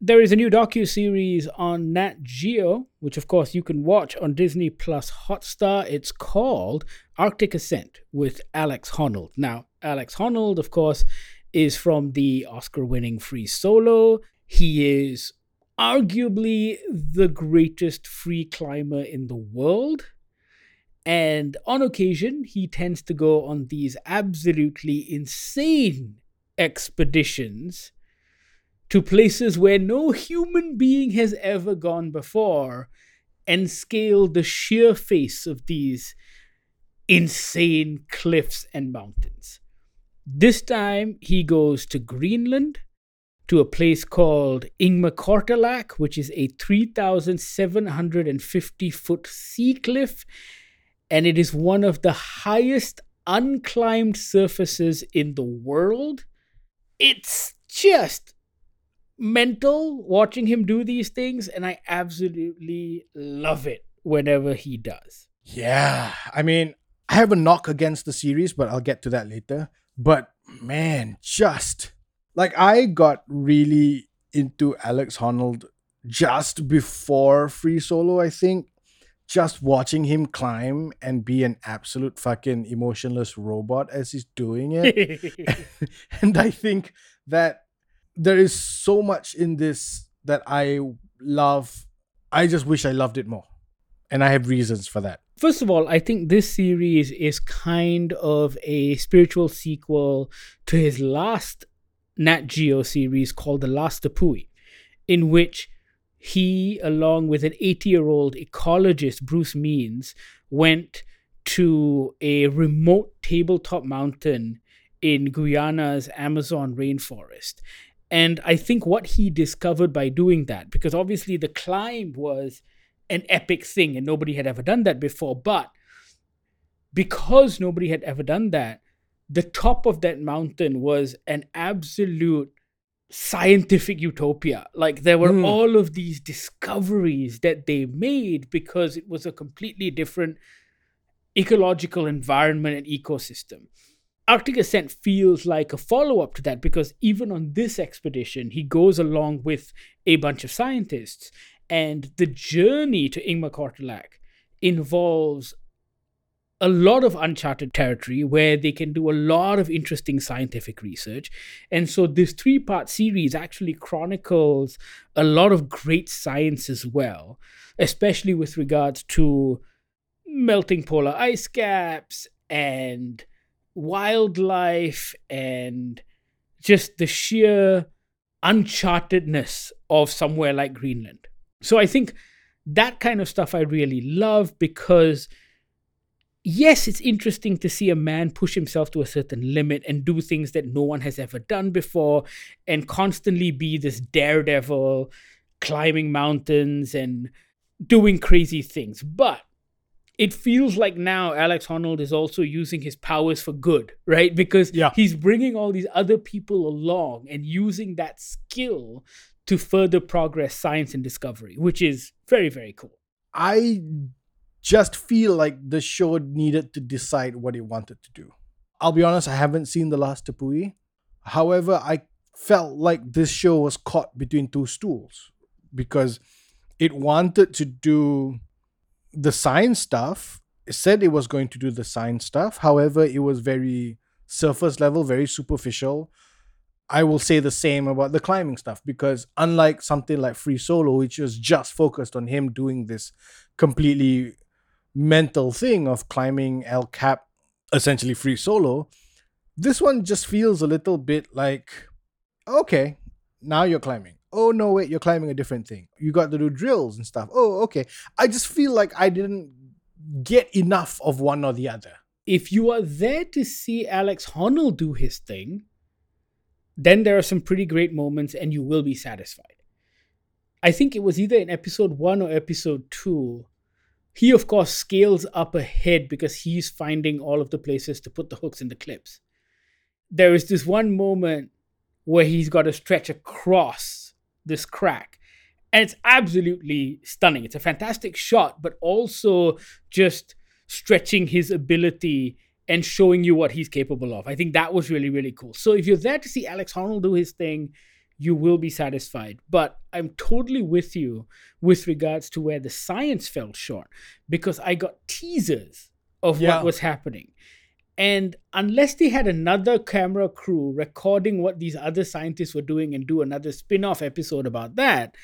there is a new docu series on Nat Geo, which of course you can watch on Disney Plus Hotstar. It's called Arctic Ascent with Alex Honnold. Now, Alex Honnold, of course, is from the Oscar-winning Free Solo. He is arguably the greatest free climber in the world. And on occasion, he tends to go on these absolutely insane expeditions to places where no human being has ever gone before and scale the sheer face of these insane cliffs and mountains. This time he goes to Greenland to a place called Ingmikortilaq, which is a 3,750 foot sea cliff, and it is one of the highest unclimbed surfaces in the world. It's just mental watching him do these things, and I absolutely love it whenever he does. Yeah, I mean, I have a knock against the series, but I'll get to that later. But man, just like I got really into Alex Honnold just before Free Solo, I think. Just watching him climb and be an absolute fucking emotionless robot as he's doing it. and I think that there is so much in this that I love. I just wish I loved it more. And I have reasons for that. First of all, I think this series is kind of a spiritual sequel to his last Nat Geo series called The Last Tepui, in which he, along with an 80 year old ecologist, Bruce Means, went to a remote tabletop mountain in Guyana's Amazon rainforest. And I think what he discovered by doing that, because obviously the climb was an epic thing and nobody had ever done that before, but because nobody had ever done that, the top of that mountain was an absolute scientific utopia. Like there were mm. all of these discoveries that they made because it was a completely different ecological environment and ecosystem. Arctic Ascent feels like a follow up to that because even on this expedition, he goes along with a bunch of scientists. And the journey to Ingmikortilaq involves a lot of uncharted territory where they can do a lot of interesting scientific research. And so this three part series actually chronicles a lot of great science as well, especially with regards to melting polar ice caps and wildlife and just the sheer unchartedness of somewhere like Greenland. So I think that kind of stuff I really love because yes, it's interesting to see a man push himself to a certain limit and do things that no one has ever done before and constantly be this daredevil climbing mountains and doing crazy things. But it feels like now Alex Honnold is also using his powers for good, right? Because yeah. he's bringing all these other people along and using that skill to further progress science and discovery, which is very, very cool. I just feel like the show needed to decide what it wanted to do. I'll be honest, I haven't seen The Last Tepui. However, I felt like this show was caught between two stools because it wanted to do the science stuff said it was going to do the science stuff. However it was very surface level very superficial. I will say the same about the climbing stuff because unlike something like free solo which was just focused on him doing this completely mental thing of climbing el cap essentially free solo this one just feels a little bit like okay now you're climbing oh no wait you're climbing a different thing. You got to do drills and stuff. Oh okay. I just feel like i didn't get enough of one or the other. If you are there to see alex honnold do his thing then there are some pretty great moments and you will be satisfied. I think it was either in episode one or episode two he of course scales up ahead because he's finding all of the places to put the hooks in the clips. There is this one moment where he's got to stretch across this crack. And it's absolutely stunning. It's a fantastic shot, but also just stretching his ability and showing you what he's capable of. I think that was really, really cool. So if you're there to see Alex Honnold do his thing, you will be satisfied. But I'm totally with you with regards to where the science fell short because I got teasers of Yeah. what was happening. And unless they had another camera crew recording what these other scientists were doing and do another spin off episode about that,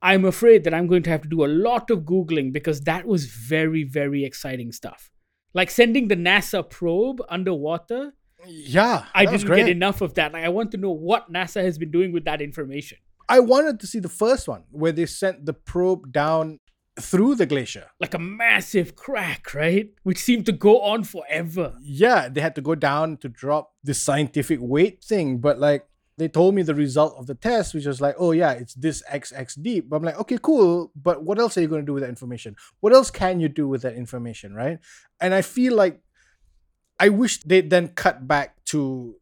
I'm afraid that I'm going to have to do a lot of Googling because that was very, very exciting stuff. Like sending the NASA probe underwater. Yeah, I didn't get enough of that. Like, I want to know what NASA has been doing with that information. I wanted to see the first one where they sent the probe down through the glacier. Like a massive crack, right? Which seemed to go on forever. Yeah, they had to go down to drop the scientific weight thing, but like they told me the result of the test, which was like, oh yeah, it's this XX deep. But I'm like, okay, cool. But what else are you going to do with that information? What else can you do with that information, right? And I feel like I wish they'd then cut back to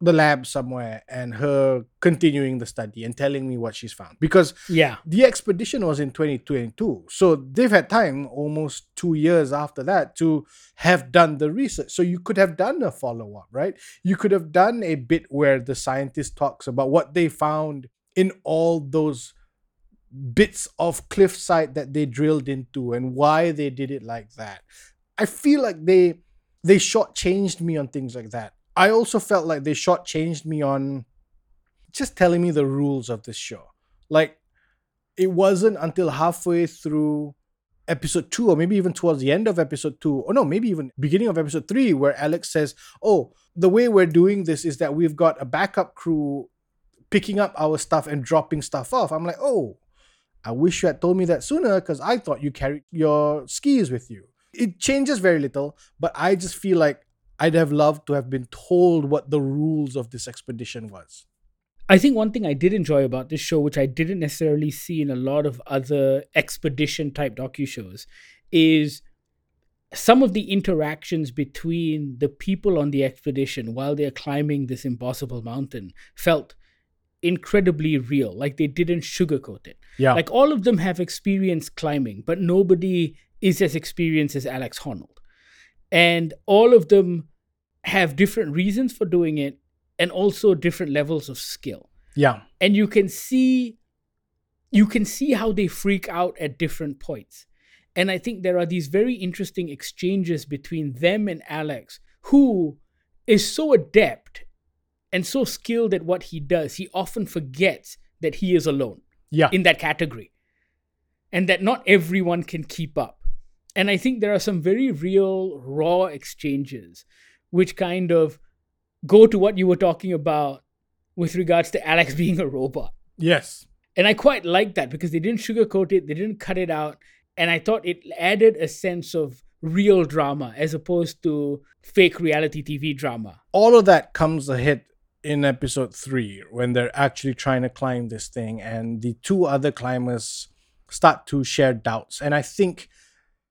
the lab somewhere and her continuing the study and telling me what she's found. Because Yeah. the expedition was in 2022 so they've had time almost two years after that to have done the research. So you could have done a follow-up right? You could have done a bit where the scientist talks about what they found in all those bits of cliffside that they drilled into and why they did it like that. I feel like they they shortchanged me on things like that i also felt like they shortchanged me on just telling me the rules of this show like it wasn't until halfway through episode two, or maybe even towards the end of episode two, or no, maybe even beginning of episode three, where Alex says, Oh, the way we're doing this is that we've got a backup crew picking up our stuff and dropping stuff off. I'm like, Oh, I wish you had told me that sooner because I thought you carried your skis with you. It changes very little, but I just feel like I'd have loved to have been told what the rules of this expedition was. I think one thing I did enjoy about this show, which I didn't necessarily see in a lot of other expedition type docu shows, is some of the interactions between the people on the expedition while they're climbing this impossible mountain felt incredibly real. Like they didn't sugarcoat it. Yeah. Like all of them have experience climbing, but nobody is as experienced as Alex Honnold. And all of them have different reasons for doing it and also different levels of skill. yeah. And you can see you can see how they freak out at different points. And I think there are these very interesting exchanges between them and Alex, who is so adept and so skilled at what he does, he often forgets that he is alone Yeah. in that category and that not everyone can keep up. And I think there are some very real, raw exchanges which kind of go to what you were talking about with regards to Alex being a robot. yes. And I quite like that because they didn't sugarcoat it, they didn't cut it out. And I thought it added a sense of real drama as opposed to fake reality TV drama. all of that comes ahead in episode three when they're actually trying to climb this thing and the two other climbers start to share doubts and i think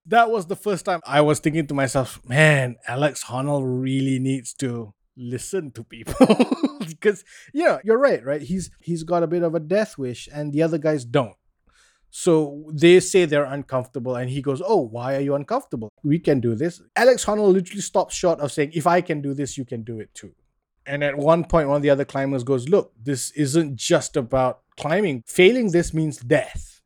that was the first time i was thinking to myself man alex honnold really needs to listen to people because yeah you're right right he's he's got a bit of a death wish and the other guys don't so they say they're uncomfortable, and he goes, Oh, why are you uncomfortable? We can do this. Alex Honnold literally stops short of saying, If I can do this, you can do it too. And at one point, one of the other climbers goes, Look, this isn't just about climbing. Failing this means death.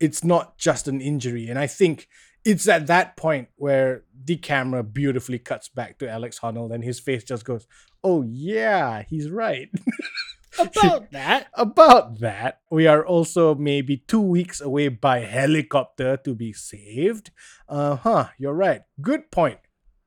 It's not just an injury. And I think it's at that point where the camera beautifully cuts back to Alex Honnold and his face just goes, Oh, yeah, he's right. About that, About that, we are also maybe two weeks away by helicopter to be saved. Uh huh, you're right. Good point.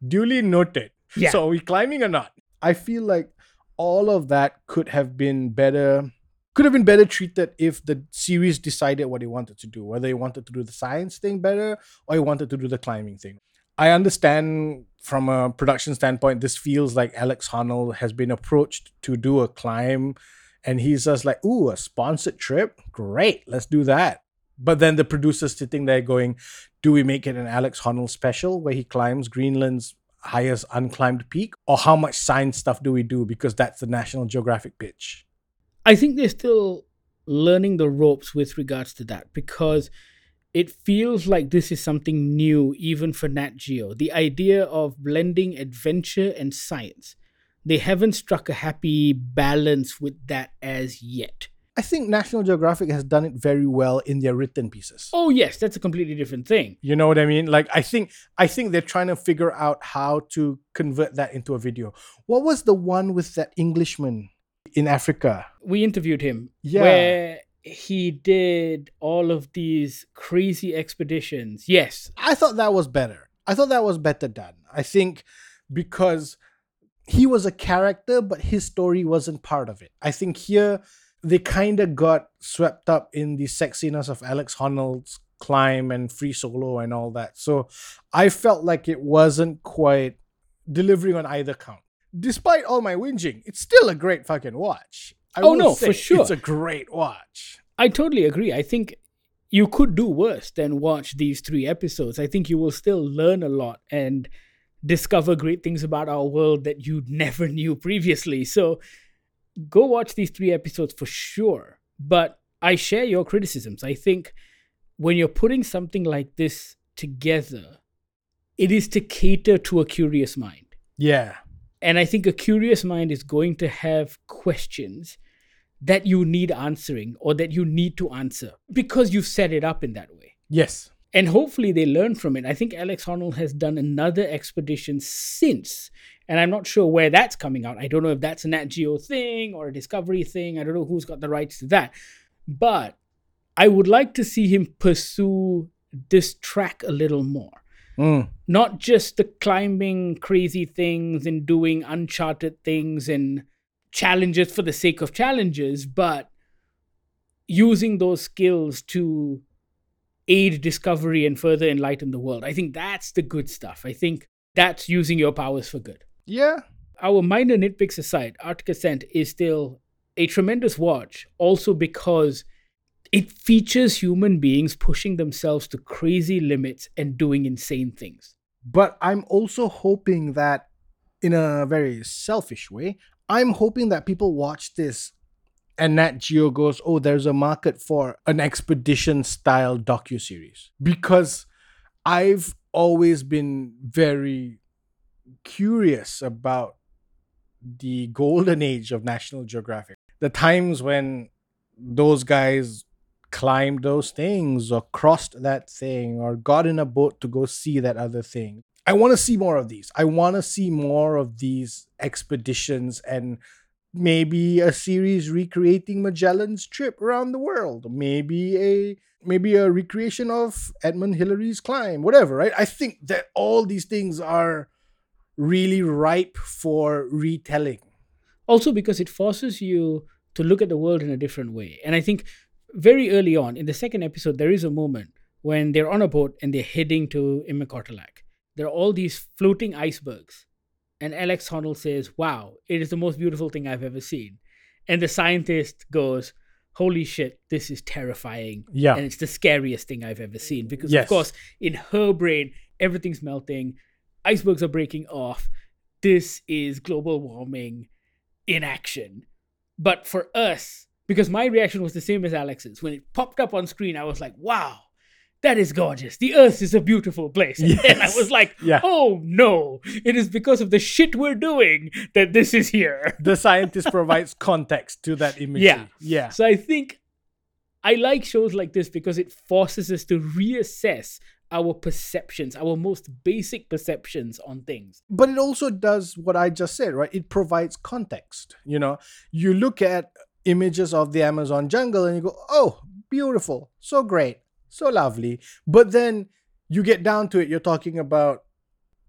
Duly noted. Yeah. So are we climbing or not? I feel like all of that could have been better could have been better treated if the series decided what they wanted to do, whether they wanted to do the science thing better or they wanted to do the climbing thing. I understand from a production standpoint, this feels like Alex Honnold has been approached to do a climb, and he's just like, "Ooh, a sponsored trip, great, let's do that." But then the producer's sitting there going, "Do we make it an Alex Honnold special where he climbs Greenland's highest unclimbed peak, or how much science stuff do we do because that's the National Geographic pitch?" I think they're still learning the ropes with regards to that because it feels like this is something new even for Nat Geo. The idea of blending adventure and science. they haven't struck a happy balance with that as yet. I think National Geographic has done it very well in their written pieces. Oh yes, that's a completely different thing. You know what I mean? Like I think I think they're trying to figure out how to convert that into a video. What was the one with that Englishman in Africa? We interviewed him Yeah. where he did all of these crazy expeditions. Yes. I thought that was better. I thought that was better done. I think because he was a character, but his story wasn't part of it. I think here they kind of got swept up in the sexiness of Alex Honnold's climb and free solo and all that. So I felt like it wasn't quite delivering on either count. Despite all my whinging, it's still a great fucking watch. I Oh, no, say for sure. It's a great watch. I totally agree. I think you could do worse than watch these three episodes. I think you will still learn a lot and discover great things about our world that you never knew previously. So go watch these three episodes for sure. But I share your criticisms. I think when you're putting something like this together, it is to cater to a curious mind. Yeah. And I think a curious mind is going to have questions that you need answering or that you need to answer because you've set it up in that way. Yes. And hopefully they learn from it. I think Alex Honnold has done another expedition since, and I'm not sure where that's coming out. I don't know if that's a Nat Geo thing or a Discovery thing. I don't know who's got the rights to that. But I would like to see him pursue this track a little more Mm. not just the climbing crazy things and doing uncharted things and challenges for the sake of challenges, but using those skills to aid discovery and further enlighten the world. I think that's the good stuff. I think that's using your powers for good. Yeah. Our minor nitpicks aside, Arctic Ascent is still a tremendous watch, also because it features human beings pushing themselves to crazy limits and doing insane things. But I'm also hoping that, in a very selfish way, I'm hoping that people watch this and Nat Geo goes, oh, there's a market for an expedition style docuseries. Because I've always been very curious about the golden age of National Geographic. The times when those guys climbed those things or crossed that thing or got in a boat to go see that other thing. I want to see more of these. I want to see more of these expeditions and maybe a series recreating Magellan's trip around the world. Maybe a maybe a recreation of Edmund Hillary's climb, whatever, right? I think that all these things are really ripe for retelling. Also, because it forces you to look at the world in a different way. And I think very early on in the second episode, there is a moment when they're on a boat and they're heading to Ingmikortilaq. There are all these floating icebergs. And Alex Honnold says, Wow, it is the most beautiful thing I've ever seen. And the scientist goes, Holy shit, this is terrifying. Yeah. And it's the scariest thing I've ever seen. Because, Yes. of course, in her brain, everything's melting, icebergs are breaking off. This is global warming in action. But for us, because my reaction was the same as Alex's, when it popped up on screen, I was like, wow, that is gorgeous. The earth is a beautiful place. And I was like, Yeah. oh no, it is because of the shit we're doing that this is here. The scientist provides context to that imagery. Yeah. Yeah. So I think I like shows like this because it forces us to reassess our perceptions, our most basic perceptions on things. but it also does what I just said, right? It provides context. You know, you look at images of the Amazon jungle and you go, oh, beautiful, so great, so lovely. But then you get down to it, you're talking about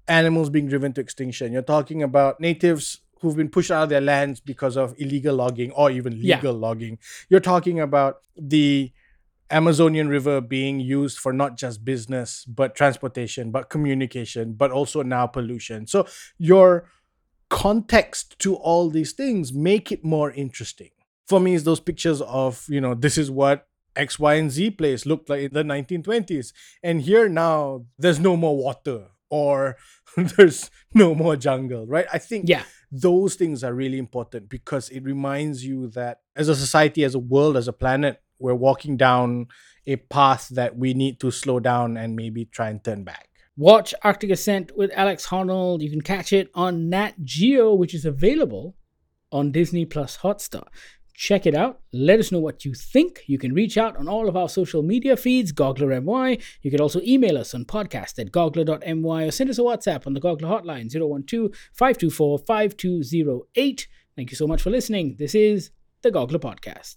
animals being driven to extinction, you're talking about natives who've been pushed out of their lands because of illegal logging or even Yeah. legal logging. You're talking about the Amazonian River being used for not just business, but transportation, but communication, but also now pollution. So your context to all these things make it more interesting. For me, it's those pictures of, you know, this is what X, Y, and Z place looked like in the 1920s. And here now, there's no more water or there's no more jungle, right? I think Yeah. those things are really important because it reminds you that as a society, as a world, as a planet, we're walking down a path that we need to slow down and maybe try and turn back. Watch Arctic Ascent with Alex Honnold. You can catch it on Nat Geo, which is available on Disney Plus Hotstar. Check it out. Let us know what you think. You can reach out on all of our social media feeds, GogglerMY. You can also email us on podcast at goggler.my or send us a WhatsApp on the Goggler hotline 012 524 5208. Thank you so much for listening. This is the Goggler Podcast.